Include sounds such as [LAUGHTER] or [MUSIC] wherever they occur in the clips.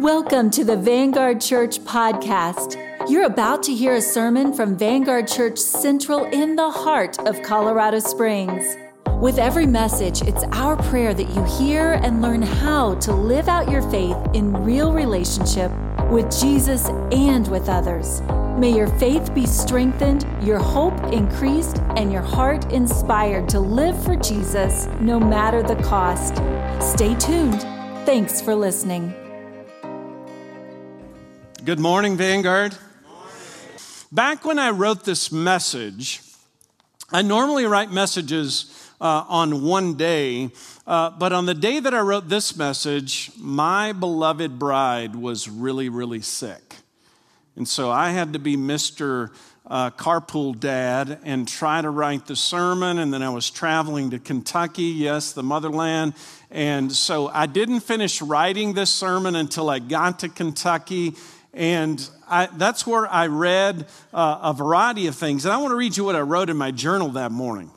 Welcome to the Vanguard Church podcast. You're about to hear a sermon from Vanguard Church Central in the heart of Colorado Springs. With every message, it's our prayer that you hear and learn how to live out your faith in real relationship with Jesus and with others. May your faith be strengthened, your hope increased, and your heart inspired to live for Jesus no matter the cost. Stay tuned. Thanks for listening. Good morning, Vanguard. Back when I wrote this message, I normally write messages uh, on one day, uh, but on the day that I wrote this message, my beloved bride was really, really sick. And so I had to be Mr. Uh, carpool dad and try to write the sermon. And then I was traveling to Kentucky, yes, the motherland. And so I didn't finish writing this sermon until I got to Kentucky. And I, that's where I read uh, a variety of things. And I want to read you what I wrote in my journal that morning.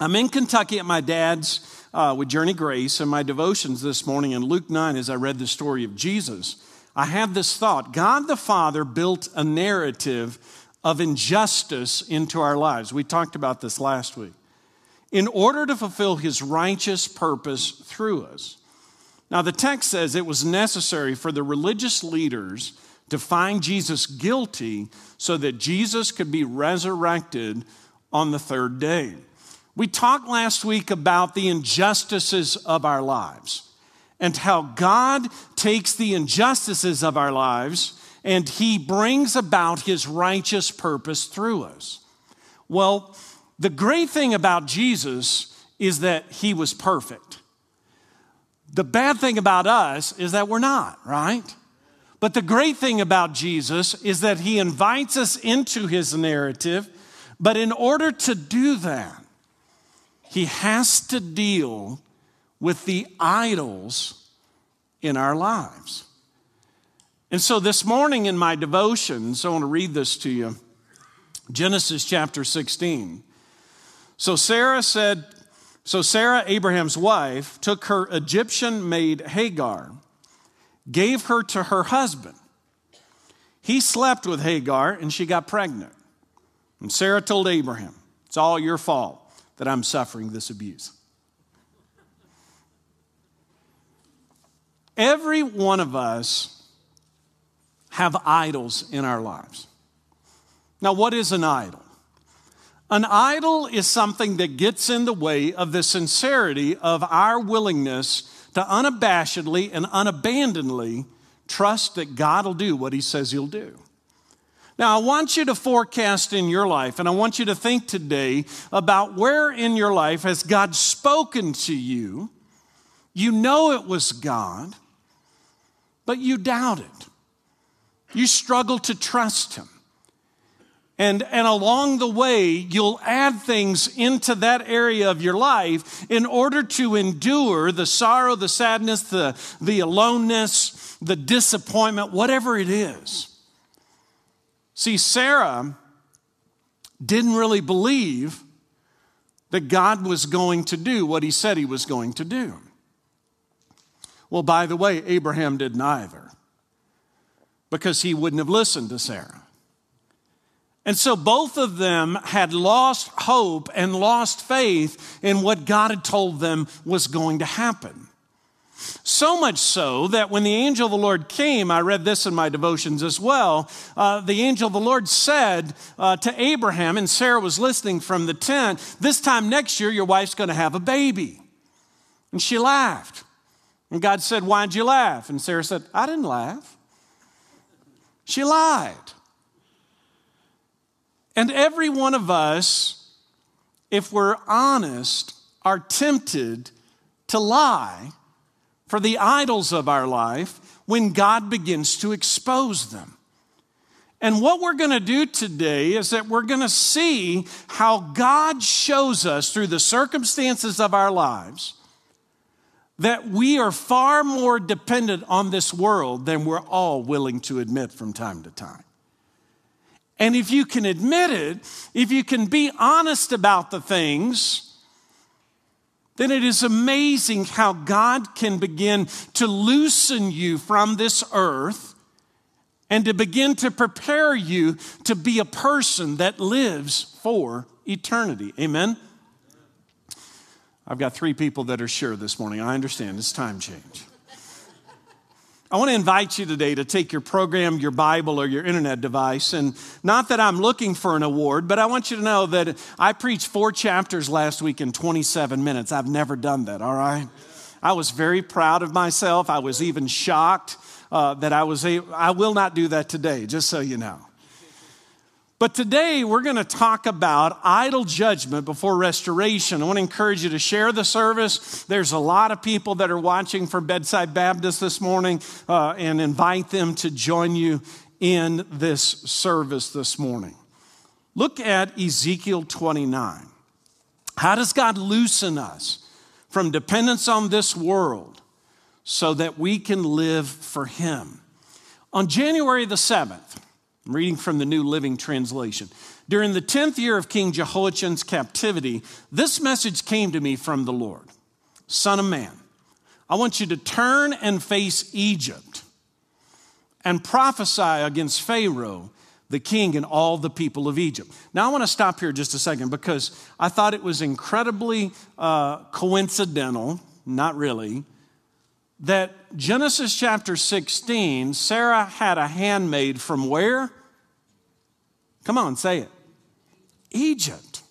I'm in Kentucky at my dad's uh, with Journey Grace and my devotions this morning in Luke 9 as I read the story of Jesus. I had this thought God the Father built a narrative of injustice into our lives. We talked about this last week. In order to fulfill his righteous purpose through us. Now, the text says it was necessary for the religious leaders to find Jesus guilty so that Jesus could be resurrected on the third day. We talked last week about the injustices of our lives and how God takes the injustices of our lives and he brings about his righteous purpose through us. Well, the great thing about Jesus is that he was perfect. The bad thing about us is that we're not, right? But the great thing about Jesus is that he invites us into his narrative, but in order to do that, he has to deal with the idols in our lives. And so this morning in my devotions, I want to read this to you Genesis chapter 16. So Sarah said, so Sarah, Abraham's wife, took her Egyptian maid Hagar, gave her to her husband. He slept with Hagar and she got pregnant. And Sarah told Abraham, It's all your fault that I'm suffering this abuse. Every one of us have idols in our lives. Now, what is an idol? An idol is something that gets in the way of the sincerity of our willingness to unabashedly and unabandonedly trust that God will do what He says He'll do. Now, I want you to forecast in your life, and I want you to think today about where in your life has God spoken to you. You know it was God, but you doubt it. You struggle to trust Him. And, and along the way, you'll add things into that area of your life in order to endure the sorrow, the sadness, the, the aloneness, the disappointment, whatever it is. See, Sarah didn't really believe that God was going to do what he said he was going to do. Well, by the way, Abraham didn't either because he wouldn't have listened to Sarah. And so both of them had lost hope and lost faith in what God had told them was going to happen. So much so that when the angel of the Lord came, I read this in my devotions as well. Uh, the angel of the Lord said uh, to Abraham, and Sarah was listening from the tent, This time next year, your wife's going to have a baby. And she laughed. And God said, Why'd you laugh? And Sarah said, I didn't laugh. She lied. And every one of us, if we're honest, are tempted to lie for the idols of our life when God begins to expose them. And what we're going to do today is that we're going to see how God shows us through the circumstances of our lives that we are far more dependent on this world than we're all willing to admit from time to time. And if you can admit it, if you can be honest about the things, then it is amazing how God can begin to loosen you from this earth and to begin to prepare you to be a person that lives for eternity. Amen? I've got three people that are sure this morning. I understand it's time change. I want to invite you today to take your program, your Bible, or your internet device. And not that I'm looking for an award, but I want you to know that I preached four chapters last week in 27 minutes. I've never done that, all right? I was very proud of myself. I was even shocked uh, that I was able, I will not do that today, just so you know. But today we're going to talk about idol judgment before restoration. I want to encourage you to share the service. There's a lot of people that are watching from Bedside Baptist this morning uh, and invite them to join you in this service this morning. Look at Ezekiel 29. How does God loosen us from dependence on this world so that we can live for Him? On January the 7th, I'm reading from the New Living Translation. During the 10th year of King Jehoiachin's captivity, this message came to me from the Lord Son of man, I want you to turn and face Egypt and prophesy against Pharaoh, the king, and all the people of Egypt. Now, I want to stop here just a second because I thought it was incredibly uh, coincidental, not really, that Genesis chapter 16, Sarah had a handmaid from where? Come on, say it. Egypt.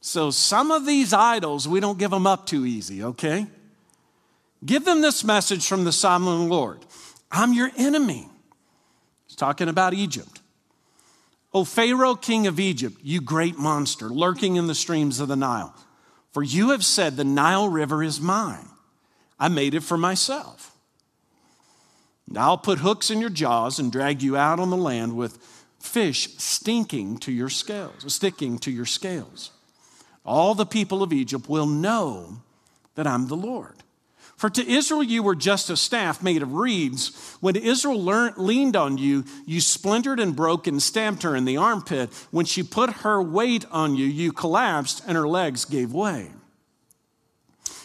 So some of these idols, we don't give them up too easy, okay? Give them this message from the sovereign Lord I'm your enemy. He's talking about Egypt. O Pharaoh, king of Egypt, you great monster, lurking in the streams of the Nile. For you have said, The Nile River is mine. I made it for myself. Now I'll put hooks in your jaws and drag you out on the land with fish stinking to your scales, sticking to your scales. All the people of Egypt will know that I'm the Lord. For to Israel you were just a staff made of reeds. When Israel learned, leaned on you, you splintered and broke and stamped her in the armpit. When she put her weight on you, you collapsed and her legs gave way.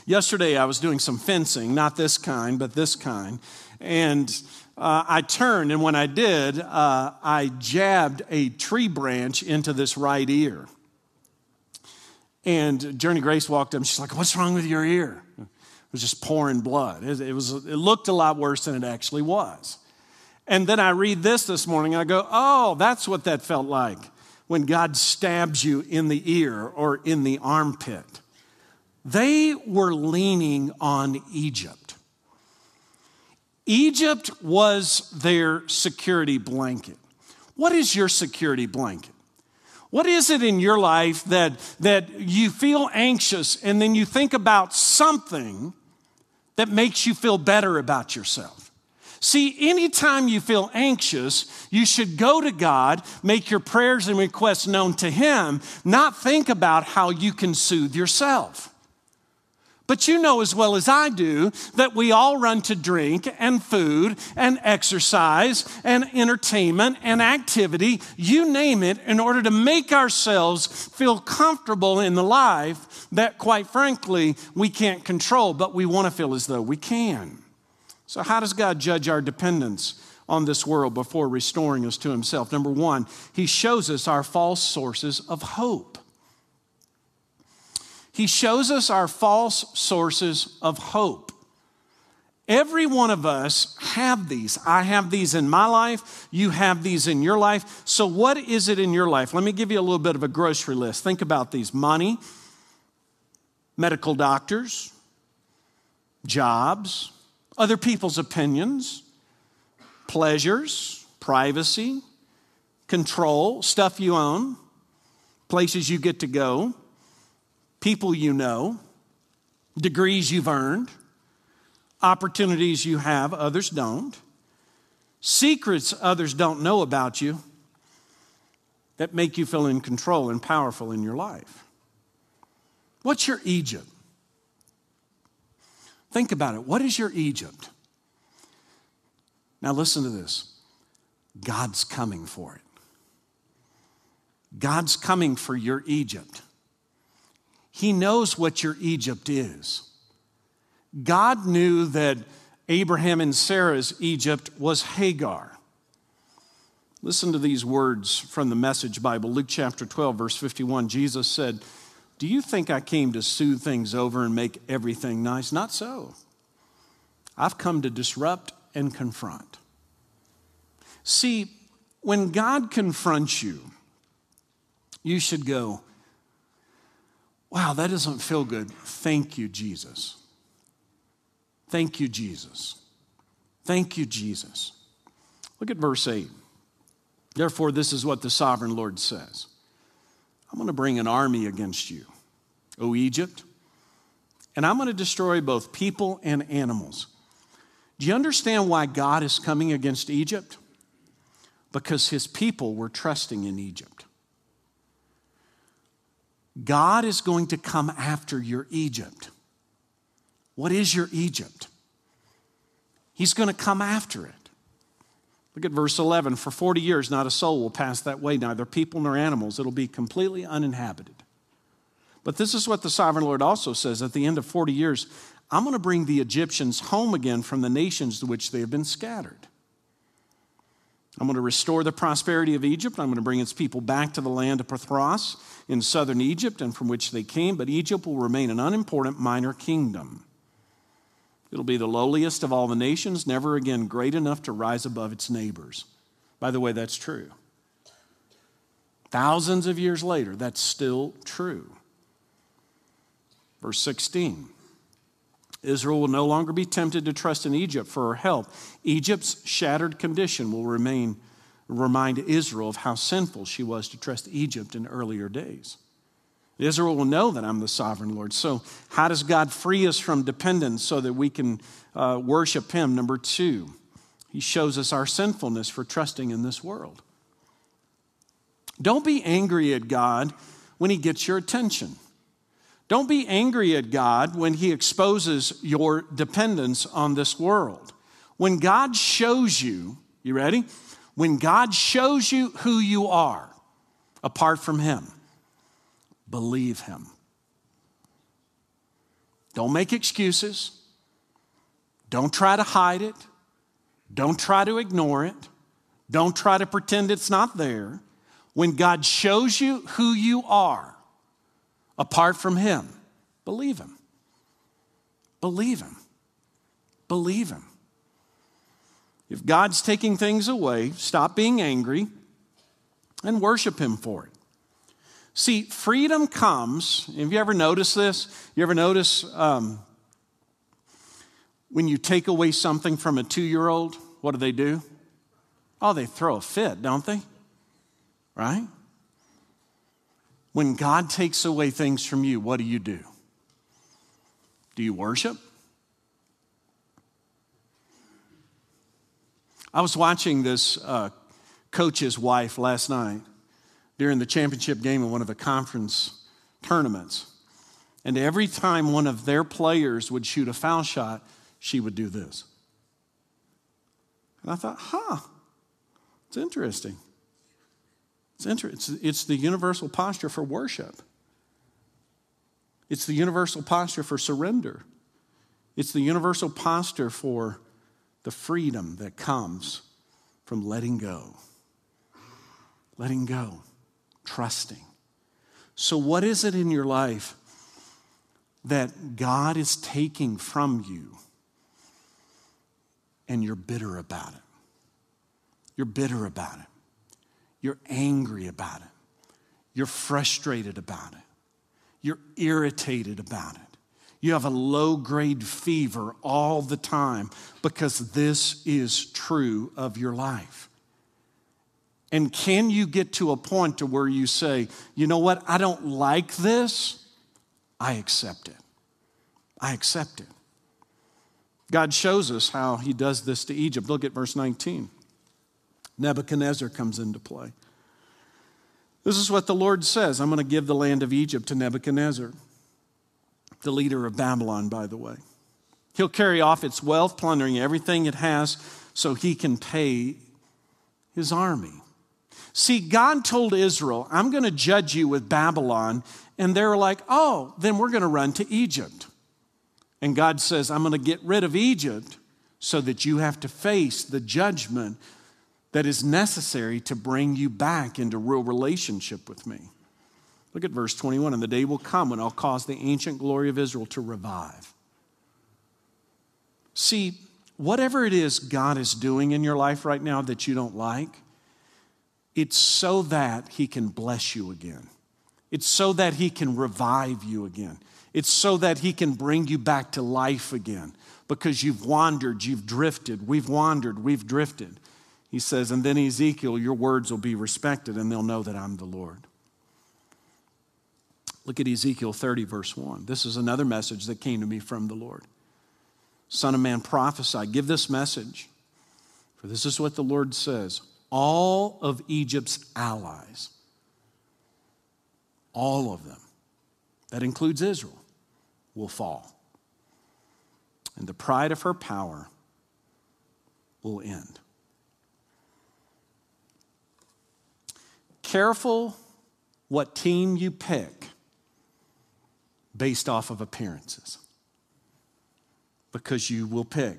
Yesterday, I was doing some fencing, not this kind, but this kind. And uh, I turned, and when I did, uh, I jabbed a tree branch into this right ear. And Journey Grace walked up, and she's like, What's wrong with your ear? It was just pouring blood. It, it, was, it looked a lot worse than it actually was. And then I read this this morning, and I go, Oh, that's what that felt like when God stabs you in the ear or in the armpit. They were leaning on Egypt. Egypt was their security blanket. What is your security blanket? What is it in your life that, that you feel anxious and then you think about something that makes you feel better about yourself? See, anytime you feel anxious, you should go to God, make your prayers and requests known to Him, not think about how you can soothe yourself. But you know as well as I do that we all run to drink and food and exercise and entertainment and activity, you name it, in order to make ourselves feel comfortable in the life that, quite frankly, we can't control, but we want to feel as though we can. So, how does God judge our dependence on this world before restoring us to Himself? Number one, He shows us our false sources of hope. He shows us our false sources of hope. Every one of us have these. I have these in my life. You have these in your life. So, what is it in your life? Let me give you a little bit of a grocery list. Think about these money, medical doctors, jobs, other people's opinions, pleasures, privacy, control, stuff you own, places you get to go, people you know, degrees you've earned, opportunities you have, others don't, secrets others don't know about you that make you feel in control and powerful in your life. What's your Egypt? Think about it. What is your Egypt? Now, listen to this God's coming for it. God's coming for your Egypt. He knows what your Egypt is. God knew that Abraham and Sarah's Egypt was Hagar. Listen to these words from the Message Bible, Luke chapter 12, verse 51. Jesus said, Do you think I came to soothe things over and make everything nice? Not so. I've come to disrupt and confront. See, when God confronts you, you should go, Wow, that doesn't feel good. Thank you, Jesus. Thank you, Jesus. Thank you, Jesus. Look at verse 8. Therefore, this is what the sovereign Lord says I'm going to bring an army against you, O Egypt, and I'm going to destroy both people and animals. Do you understand why God is coming against Egypt? Because his people were trusting in Egypt. God is going to come after your Egypt. What is your Egypt? He's going to come after it. Look at verse 11. For 40 years, not a soul will pass that way, neither people nor animals. It'll be completely uninhabited. But this is what the sovereign Lord also says at the end of 40 years I'm going to bring the Egyptians home again from the nations to which they have been scattered. I'm going to restore the prosperity of Egypt. I'm going to bring its people back to the land of Pathros in southern Egypt and from which they came, but Egypt will remain an unimportant minor kingdom. It'll be the lowliest of all the nations, never again great enough to rise above its neighbors. By the way, that's true. Thousands of years later, that's still true. Verse 16 Israel will no longer be tempted to trust in Egypt for her help. Egypt's shattered condition will remain, remind Israel of how sinful she was to trust Egypt in earlier days. Israel will know that I'm the sovereign Lord. So, how does God free us from dependence so that we can uh, worship Him? Number two, He shows us our sinfulness for trusting in this world. Don't be angry at God when He gets your attention. Don't be angry at God when He exposes your dependence on this world. When God shows you, you ready? When God shows you who you are apart from Him, believe Him. Don't make excuses. Don't try to hide it. Don't try to ignore it. Don't try to pretend it's not there. When God shows you who you are apart from Him, believe Him. Believe Him. Believe Him. If God's taking things away, stop being angry and worship Him for it. See, freedom comes. Have you ever noticed this? You ever notice um, when you take away something from a two year old, what do they do? Oh, they throw a fit, don't they? Right? When God takes away things from you, what do you do? Do you worship? I was watching this uh, coach's wife last night during the championship game in one of the conference tournaments. And every time one of their players would shoot a foul shot, she would do this. And I thought, huh, it's interesting. It's, inter- it's, it's the universal posture for worship. It's the universal posture for surrender. It's the universal posture for the freedom that comes from letting go. Letting go trusting. So, what is it in your life that God is taking from you and you're bitter about it? You're bitter about it. You're angry about it. You're frustrated about it. You're irritated about it. You have a low grade fever all the time because this is true of your life. And can you get to a point to where you say, you know what, I don't like this, I accept it. I accept it. God shows us how he does this to Egypt. Look at verse 19. Nebuchadnezzar comes into play. This is what the Lord says I'm going to give the land of Egypt to Nebuchadnezzar, the leader of Babylon, by the way. He'll carry off its wealth, plundering everything it has, so he can pay his army. See, God told Israel, I'm going to judge you with Babylon, And they're like, oh, then we're going to run to Egypt. And God says, I'm going to get rid of Egypt so that you have to face the judgment that is necessary to bring you back into real relationship with me. Look at verse 21 and the day will come when I'll cause the ancient glory of Israel to revive. See, whatever it is God is doing in your life right now that you don't like, it's so that He can bless you again. It's so that He can revive you again. It's so that He can bring you back to life again because you've wandered, you've drifted. We've wandered, we've drifted. He says, and then Ezekiel, your words will be respected and they'll know that I'm the Lord. Look at Ezekiel 30, verse 1. This is another message that came to me from the Lord. Son of man, prophesy, give this message. For this is what the Lord says all of Egypt's allies, all of them, that includes Israel, will fall. And the pride of her power will end. Careful what team you pick based off of appearances because you will pick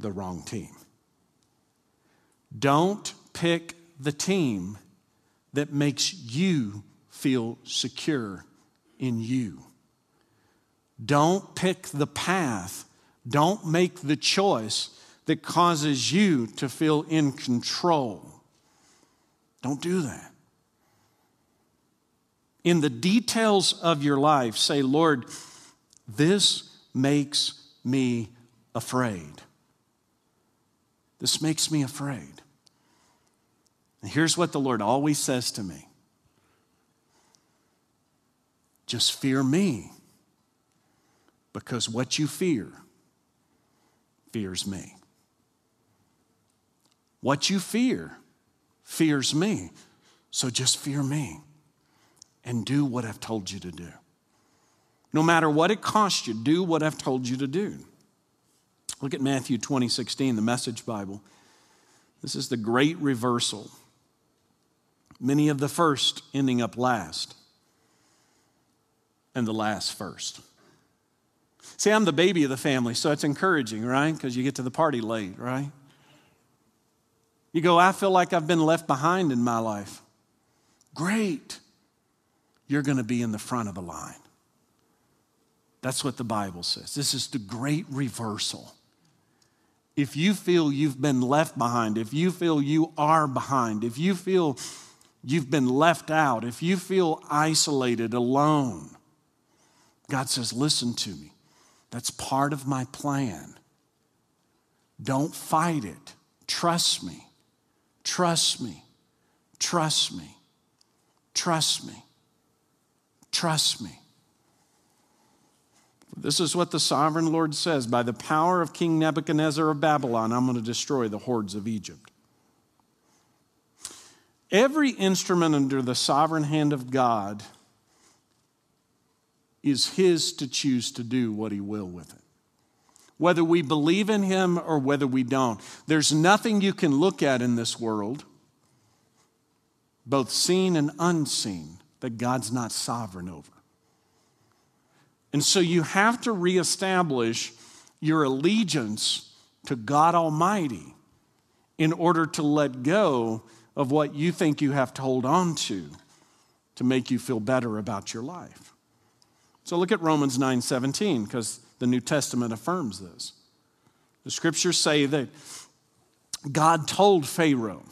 the wrong team. Don't pick the team that makes you feel secure in you. Don't pick the path. Don't make the choice that causes you to feel in control. Don't do that. In the details of your life, say, Lord, this makes me afraid. This makes me afraid. And here's what the Lord always says to me just fear me, because what you fear fears me. What you fear fears me. So just fear me and do what I've told you to do. No matter what it costs you, do what I've told you to do. Look at Matthew 20, 16, the Message Bible. This is the great reversal. Many of the first ending up last, and the last first. See, I'm the baby of the family, so it's encouraging, right? Because you get to the party late, right? You go, I feel like I've been left behind in my life. Great. You're going to be in the front of the line. That's what the Bible says. This is the great reversal. If you feel you've been left behind, if you feel you are behind, if you feel you've been left out, if you feel isolated, alone, God says, Listen to me. That's part of my plan. Don't fight it. Trust me. Trust me. Trust me. Trust me. Trust me. This is what the sovereign Lord says By the power of King Nebuchadnezzar of Babylon, I'm going to destroy the hordes of Egypt. Every instrument under the sovereign hand of God is His to choose to do what He will with it. Whether we believe in Him or whether we don't, there's nothing you can look at in this world, both seen and unseen, that God's not sovereign over. And so you have to reestablish your allegiance to God Almighty in order to let go of what you think you have to hold on to to make you feel better about your life. So look at Romans 9:17 because the New Testament affirms this. The scriptures say that God told Pharaoh,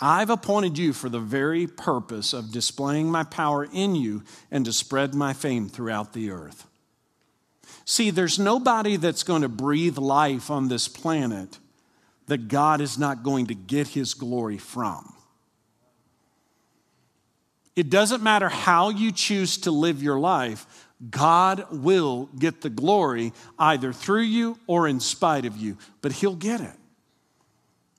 I've appointed you for the very purpose of displaying my power in you and to spread my fame throughout the earth. See, there's nobody that's going to breathe life on this planet that God is not going to get his glory from. It doesn't matter how you choose to live your life, God will get the glory either through you or in spite of you, but He'll get it.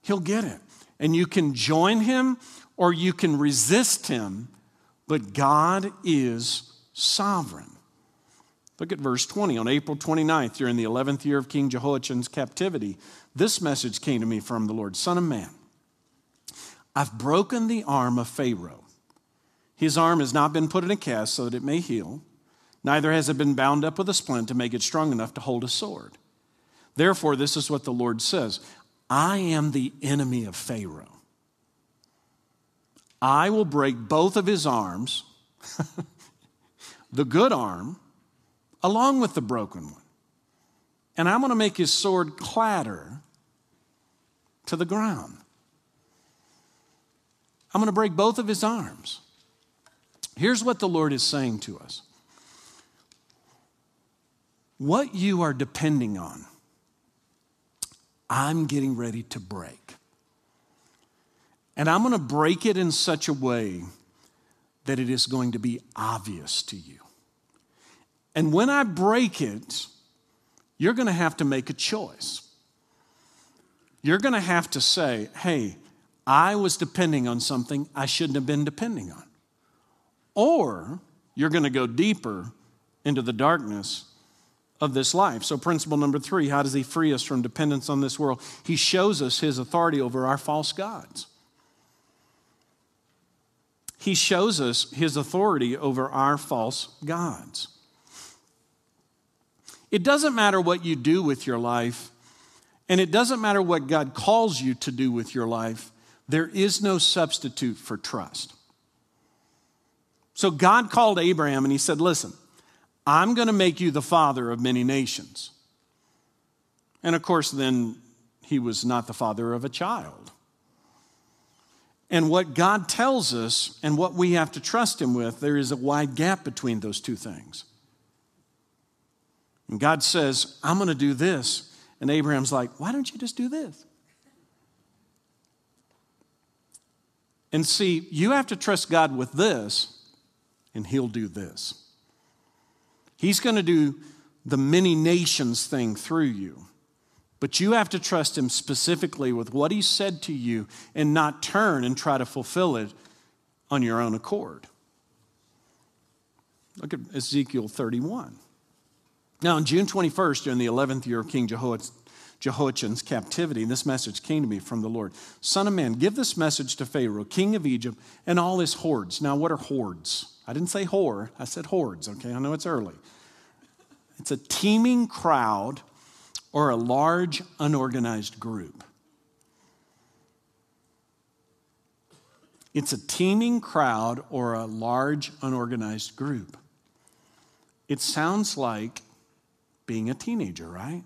He'll get it. And you can join him or you can resist him, but God is sovereign. Look at verse 20. On April 29th, during the 11th year of King Jehoiachin's captivity, this message came to me from the Lord Son of man, I've broken the arm of Pharaoh. His arm has not been put in a cast so that it may heal, neither has it been bound up with a splint to make it strong enough to hold a sword. Therefore, this is what the Lord says I am the enemy of Pharaoh. I will break both of his arms, [LAUGHS] the good arm, along with the broken one. And I'm going to make his sword clatter to the ground. I'm going to break both of his arms. Here's what the Lord is saying to us what you are depending on, I'm getting ready to break. And I'm going to break it in such a way that it is going to be obvious to you. And when I break it, you're going to have to make a choice. You're going to have to say, hey, I was depending on something I shouldn't have been depending on. Or you're going to go deeper into the darkness of this life. So, principle number three how does he free us from dependence on this world? He shows us his authority over our false gods. He shows us his authority over our false gods. It doesn't matter what you do with your life, and it doesn't matter what God calls you to do with your life, there is no substitute for trust. So God called Abraham and he said, Listen, I'm going to make you the father of many nations. And of course, then he was not the father of a child. And what God tells us and what we have to trust him with, there is a wide gap between those two things. And God says, I'm going to do this. And Abraham's like, why don't you just do this? And see, you have to trust God with this, and He'll do this. He's going to do the many nations thing through you. But you have to trust Him specifically with what He said to you and not turn and try to fulfill it on your own accord. Look at Ezekiel 31. Now, on June 21st, during the 11th year of King Jehoiachin's captivity, this message came to me from the Lord. Son of man, give this message to Pharaoh, king of Egypt, and all his hordes. Now, what are hordes? I didn't say whore, I said hordes, okay? I know it's early. It's a teeming crowd or a large, unorganized group. It's a teeming crowd or a large, unorganized group. It sounds like being a teenager, right?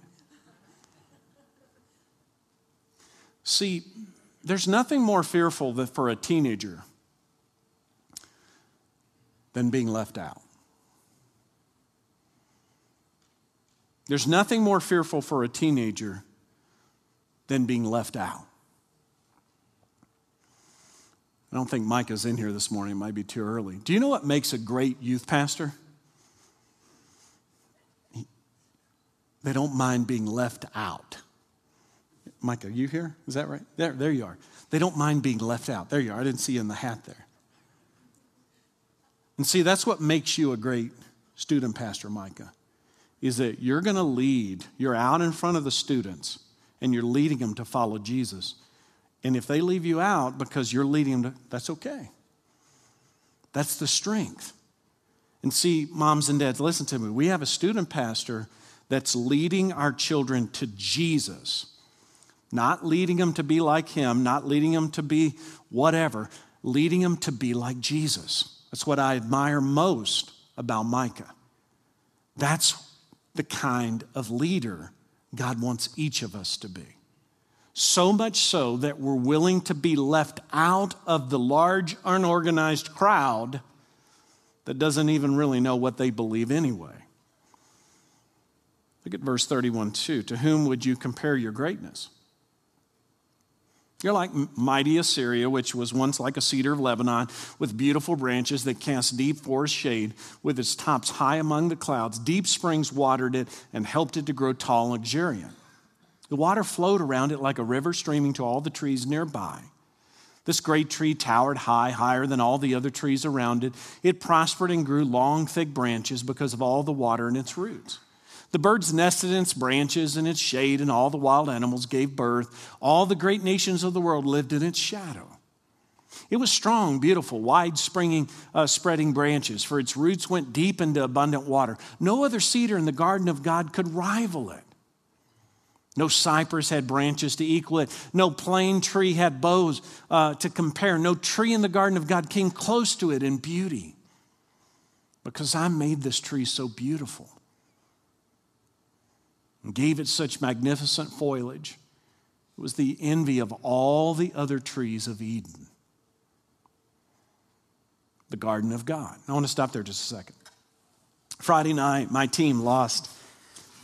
See, there's nothing more fearful for a teenager than being left out. There's nothing more fearful for a teenager than being left out. I don't think Micah's in here this morning. It might be too early. Do you know what makes a great youth pastor? They don't mind being left out. Micah, you here? Is that right? There, there you are. They don't mind being left out. There you are. I didn't see you in the hat there. And see, that's what makes you a great student pastor, Micah, is that you're going to lead. You're out in front of the students and you're leading them to follow Jesus. And if they leave you out because you're leading them to, that's okay. That's the strength. And see, moms and dads, listen to me. We have a student pastor that's leading our children to Jesus not leading them to be like him, not leading them to be whatever, leading them to be like Jesus. That's what I admire most about Micah. That's the kind of leader God wants each of us to be. So much so that we're willing to be left out of the large, unorganized crowd that doesn't even really know what they believe anyway. Look at verse 31 2. To whom would you compare your greatness? You're like mighty Assyria, which was once like a cedar of Lebanon, with beautiful branches that cast deep forest shade, with its tops high among the clouds. Deep springs watered it and helped it to grow tall and luxuriant. The water flowed around it like a river streaming to all the trees nearby. This great tree towered high, higher than all the other trees around it. It prospered and grew long, thick branches because of all the water in its roots. The birds nested in its branches and its shade, and all the wild animals gave birth. All the great nations of the world lived in its shadow. It was strong, beautiful, wide springing, uh, spreading branches, for its roots went deep into abundant water. No other cedar in the garden of God could rival it. No cypress had branches to equal it. No plane tree had boughs uh, to compare. No tree in the garden of God came close to it in beauty. Because I made this tree so beautiful and gave it such magnificent foliage. It was the envy of all the other trees of Eden, the garden of God. I want to stop there just a second. Friday night, my team lost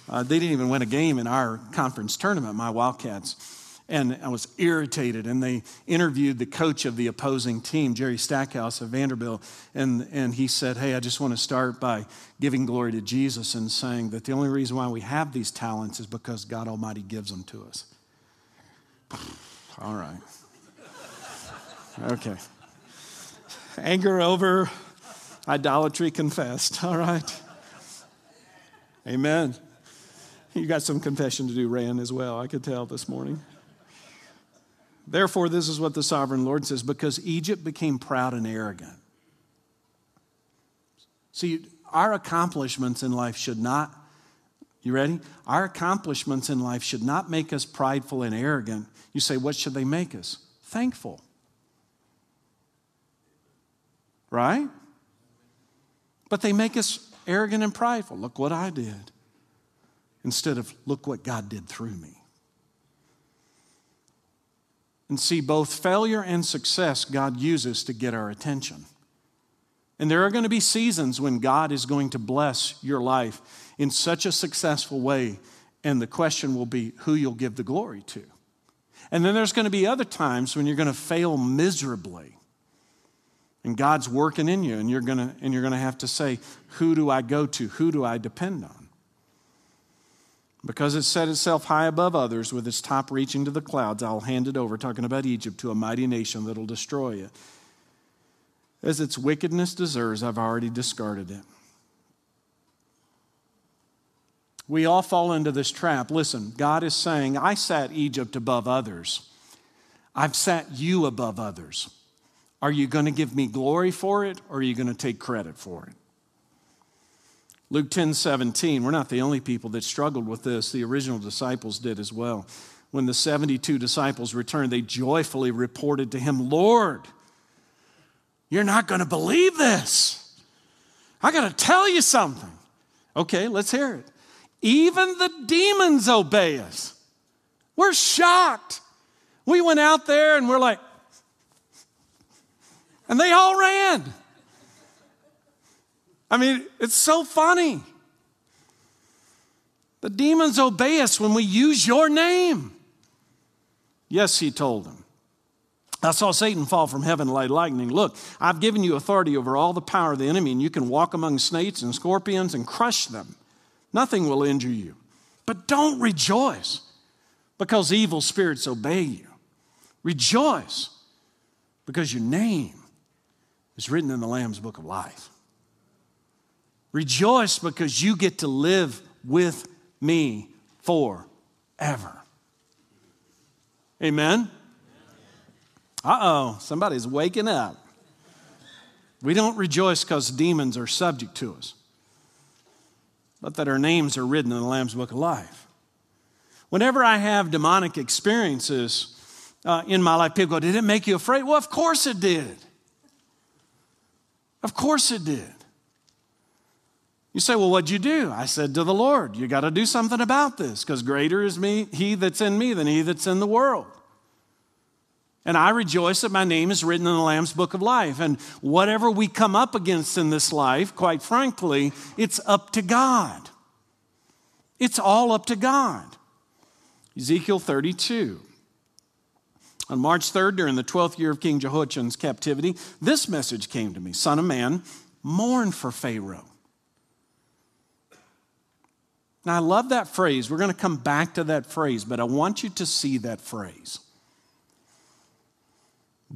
uh, they didn't even win a game in our conference tournament, my Wildcats. And I was irritated. And they interviewed the coach of the opposing team, Jerry Stackhouse of Vanderbilt. And, and he said, Hey, I just want to start by giving glory to Jesus and saying that the only reason why we have these talents is because God Almighty gives them to us. All right. Okay. Anger over, idolatry confessed. All right. Amen. You got some confession to do, Rand, as well. I could tell this morning. Therefore, this is what the sovereign Lord says because Egypt became proud and arrogant. See, our accomplishments in life should not, you ready? Our accomplishments in life should not make us prideful and arrogant. You say, what should they make us? Thankful. Right? But they make us arrogant and prideful. Look what I did instead of look what God did through me. And see, both failure and success God uses to get our attention. And there are going to be seasons when God is going to bless your life in such a successful way, and the question will be who you'll give the glory to. And then there's going to be other times when you're going to fail miserably. And God's working in you, and you're going to, and you're going to have to say, Who do I go to? Who do I depend on? Because it set itself high above others with its top reaching to the clouds, I'll hand it over, talking about Egypt, to a mighty nation that'll destroy it. As its wickedness deserves, I've already discarded it. We all fall into this trap. Listen, God is saying, I sat Egypt above others. I've sat you above others. Are you going to give me glory for it or are you going to take credit for it? Luke 10 17, we're not the only people that struggled with this. The original disciples did as well. When the 72 disciples returned, they joyfully reported to him, Lord, you're not going to believe this. I got to tell you something. Okay, let's hear it. Even the demons obey us. We're shocked. We went out there and we're like, and they all ran. I mean, it's so funny. The demons obey us when we use your name. Yes, he told them. I saw Satan fall from heaven like lightning. Look, I've given you authority over all the power of the enemy, and you can walk among snakes and scorpions and crush them. Nothing will injure you. But don't rejoice because evil spirits obey you. Rejoice because your name is written in the Lamb's book of life. Rejoice because you get to live with me forever. Amen? Uh oh, somebody's waking up. We don't rejoice because demons are subject to us, but that our names are written in the Lamb's Book of Life. Whenever I have demonic experiences uh, in my life, people go, Did it make you afraid? Well, of course it did. Of course it did. You say, Well, what'd you do? I said to the Lord, You got to do something about this because greater is me, he that's in me than he that's in the world. And I rejoice that my name is written in the Lamb's book of life. And whatever we come up against in this life, quite frankly, it's up to God. It's all up to God. Ezekiel 32. On March 3rd, during the 12th year of King Jehoiachin's captivity, this message came to me Son of man, mourn for Pharaoh now, I love that phrase. We're going to come back to that phrase, but I want you to see that phrase.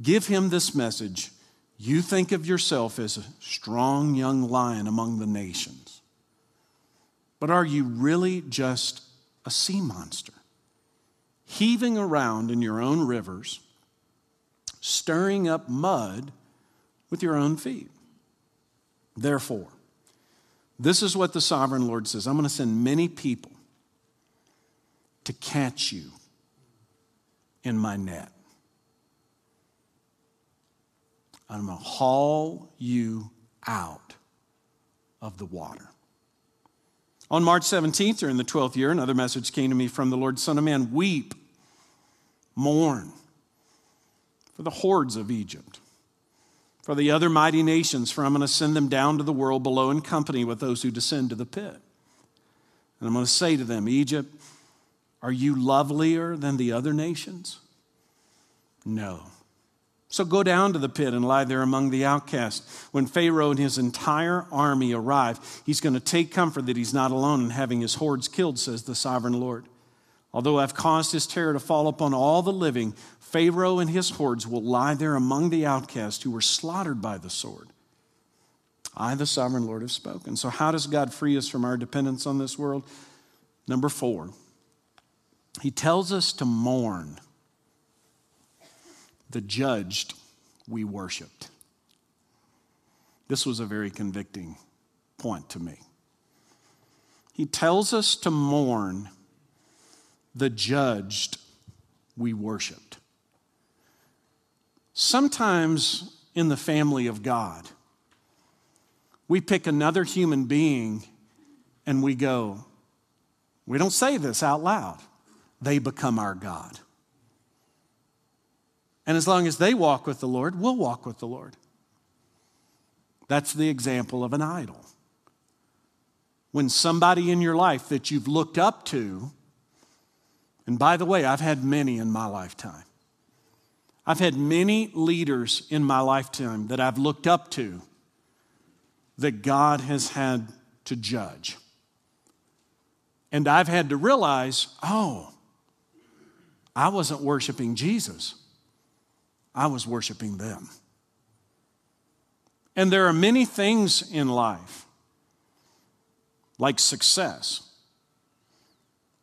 Give him this message. You think of yourself as a strong young lion among the nations. But are you really just a sea monster? Heaving around in your own rivers, stirring up mud with your own feet. Therefore, this is what the sovereign Lord says I'm going to send many people to catch you in my net. I'm going to haul you out of the water. On March 17th, during the 12th year, another message came to me from the Lord Son of Man weep, mourn for the hordes of Egypt, for the other mighty nations, for I'm going to send them down to the world below in company with those who descend to the pit. And I'm going to say to them, Egypt, are you lovelier than the other nations? No. So go down to the pit and lie there among the outcasts. When Pharaoh and his entire army arrive, he's going to take comfort that he's not alone in having his hordes killed, says the sovereign Lord. Although I've caused his terror to fall upon all the living, Pharaoh and his hordes will lie there among the outcasts who were slaughtered by the sword. I, the sovereign Lord, have spoken. So, how does God free us from our dependence on this world? Number four, he tells us to mourn the judged we worshiped. This was a very convicting point to me. He tells us to mourn the judged we worshiped. Sometimes in the family of God, we pick another human being and we go, we don't say this out loud, they become our God. And as long as they walk with the Lord, we'll walk with the Lord. That's the example of an idol. When somebody in your life that you've looked up to, and by the way, I've had many in my lifetime. I've had many leaders in my lifetime that I've looked up to that God has had to judge. And I've had to realize, oh, I wasn't worshiping Jesus. I was worshiping them. And there are many things in life, like success,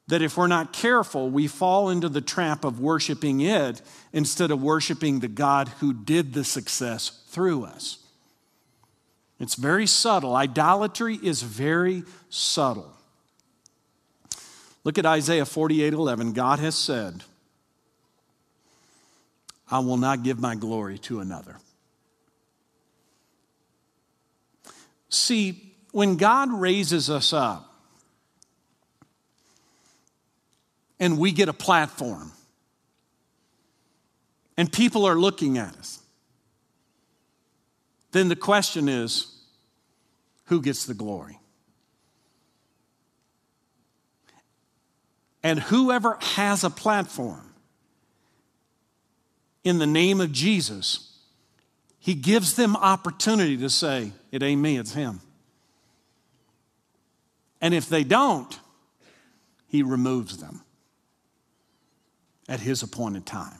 that if we're not careful, we fall into the trap of worshiping it instead of worshiping the God who did the success through us. It's very subtle. Idolatry is very subtle. Look at Isaiah 48 11. God has said, I will not give my glory to another. See, when God raises us up and we get a platform and people are looking at us, then the question is who gets the glory? And whoever has a platform in the name of Jesus, he gives them opportunity to say, It ain't me, it's him. And if they don't, he removes them at his appointed time.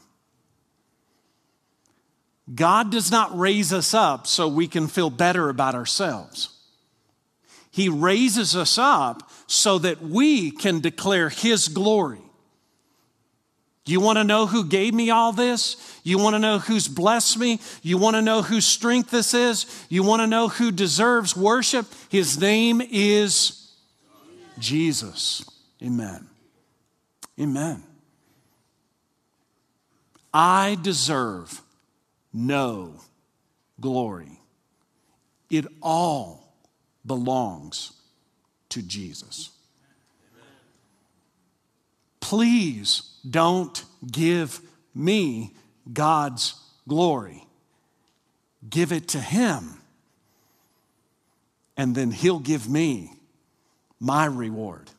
God does not raise us up so we can feel better about ourselves. He raises us up so that we can declare His glory. You want to know who gave me all this? You want to know who's blessed me? You want to know whose strength this is? You want to know who deserves worship? His name is Jesus. Amen. Amen. I deserve no glory. It all belongs to Jesus. Please don't give me God's glory. Give it to Him. And then He'll give me my reward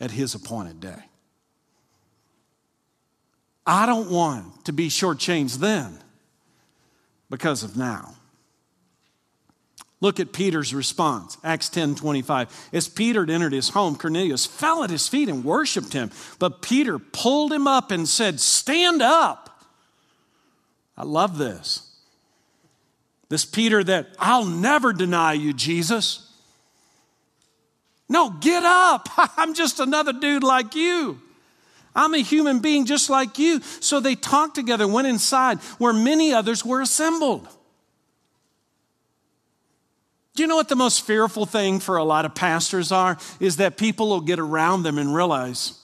at His appointed day. I don't want to be shortchanged then because of now. Look at Peter's response, Acts 10 25. As Peter had entered his home, Cornelius fell at his feet and worshiped him. But Peter pulled him up and said, Stand up. I love this. This Peter that I'll never deny you, Jesus. No, get up. [LAUGHS] I'm just another dude like you. I'm a human being just like you. So they talked together, went inside where many others were assembled. Do you know what the most fearful thing for a lot of pastors are? Is that people will get around them and realize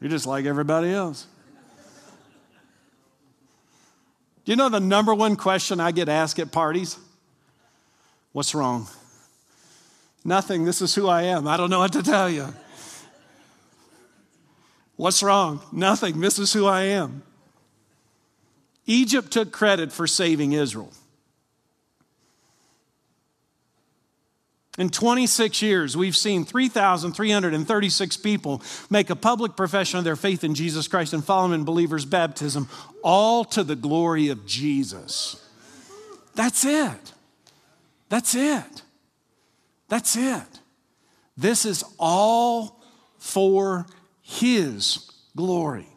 you're just like everybody else. Do you know the number one question I get asked at parties? What's wrong? Nothing. This is who I am. I don't know what to tell you. What's wrong? Nothing. This is who I am. Egypt took credit for saving Israel. In 26 years, we've seen 3,336 people make a public profession of their faith in Jesus Christ and follow him in believers' baptism, all to the glory of Jesus. That's it. That's it. That's it. This is all for His glory.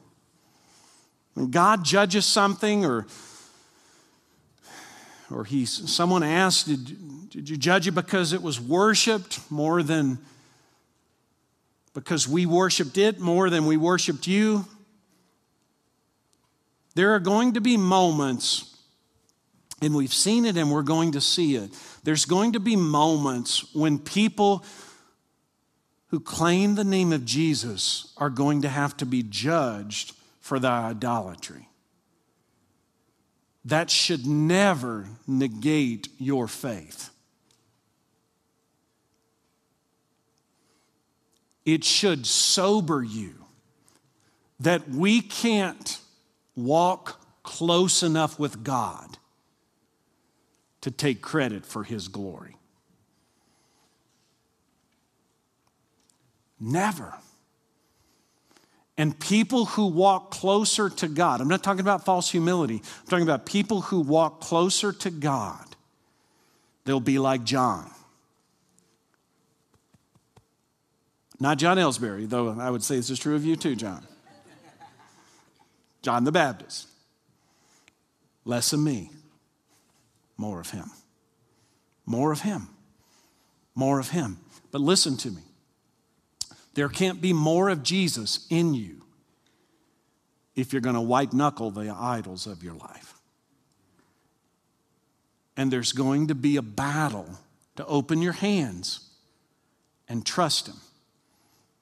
When God judges something or or he's someone asked, did, did you judge it because it was worshiped more than because we worshiped it more than we worshiped you? There are going to be moments and we've seen it and we're going to see it. There's going to be moments when people who claim the name of Jesus are going to have to be judged for their idolatry. That should never negate your faith. It should sober you that we can't walk close enough with God to take credit for his glory. Never. And people who walk closer to God, I'm not talking about false humility, I'm talking about people who walk closer to God, they'll be like John. Not John Ellsbury, though I would say this is true of you too, John. John the Baptist. Less of me. More of Him. More of Him. More of Him. But listen to me. There can't be more of Jesus in you if you're going to white knuckle the idols of your life. And there's going to be a battle to open your hands and trust Him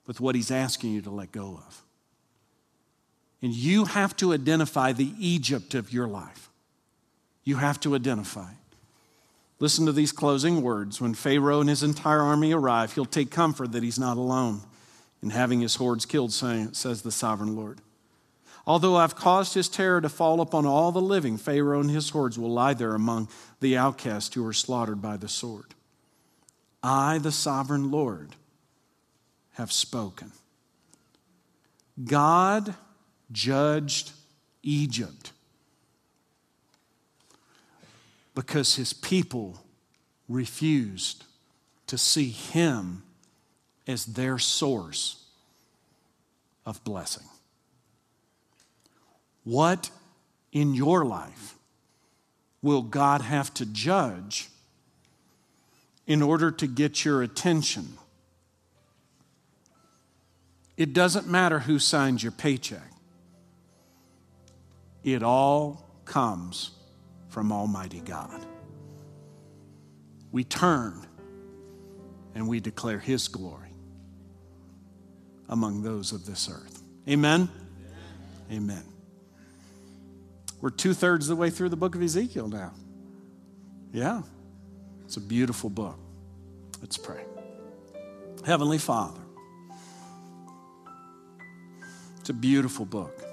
with what He's asking you to let go of. And you have to identify the Egypt of your life you have to identify. Listen to these closing words. When Pharaoh and his entire army arrive, he'll take comfort that he's not alone in having his hordes killed, says the sovereign Lord. Although I've caused his terror to fall upon all the living, Pharaoh and his hordes will lie there among the outcasts who are slaughtered by the sword. I, the sovereign Lord, have spoken. God judged Egypt because his people refused to see him as their source of blessing. What in your life will God have to judge in order to get your attention? It doesn't matter who signs your paycheck, it all comes from Almighty God. We turn and we declare His glory among those of this earth. Amen? Amen. Amen. We're two thirds of the way through the book of Ezekiel now. Yeah, it's a beautiful book. Let's pray. Heavenly Father, it's a beautiful book.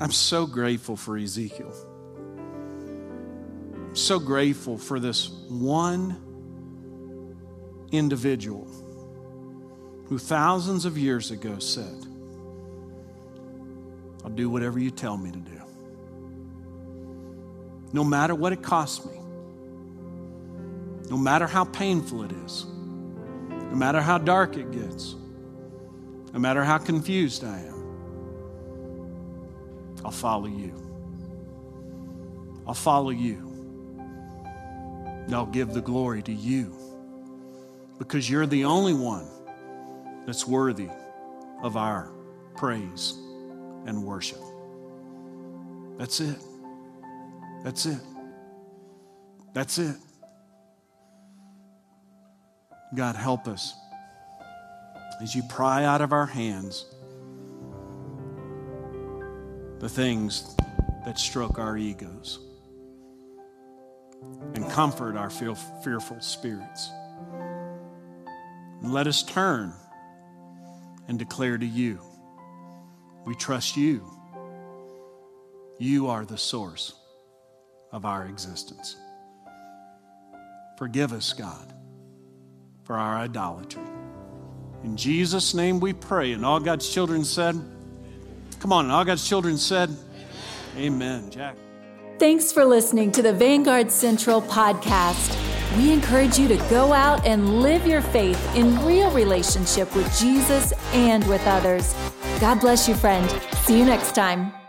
I'm so grateful for Ezekiel. I'm so grateful for this one individual who thousands of years ago said, I'll do whatever you tell me to do. No matter what it costs me, no matter how painful it is, no matter how dark it gets, no matter how confused I am. I'll follow you. I'll follow you. And I'll give the glory to you because you're the only one that's worthy of our praise and worship. That's it. That's it. That's it. God, help us as you pry out of our hands the things that stroke our egos and comfort our fearful spirits. Let us turn and declare to you we trust you. You are the source of our existence. Forgive us, God, for our idolatry. In Jesus' name we pray. And all God's children said, Come on, all God's children said, Amen. Amen. Jack. Thanks for listening to the Vanguard Central podcast. We encourage you to go out and live your faith in real relationship with Jesus and with others. God bless you, friend. See you next time.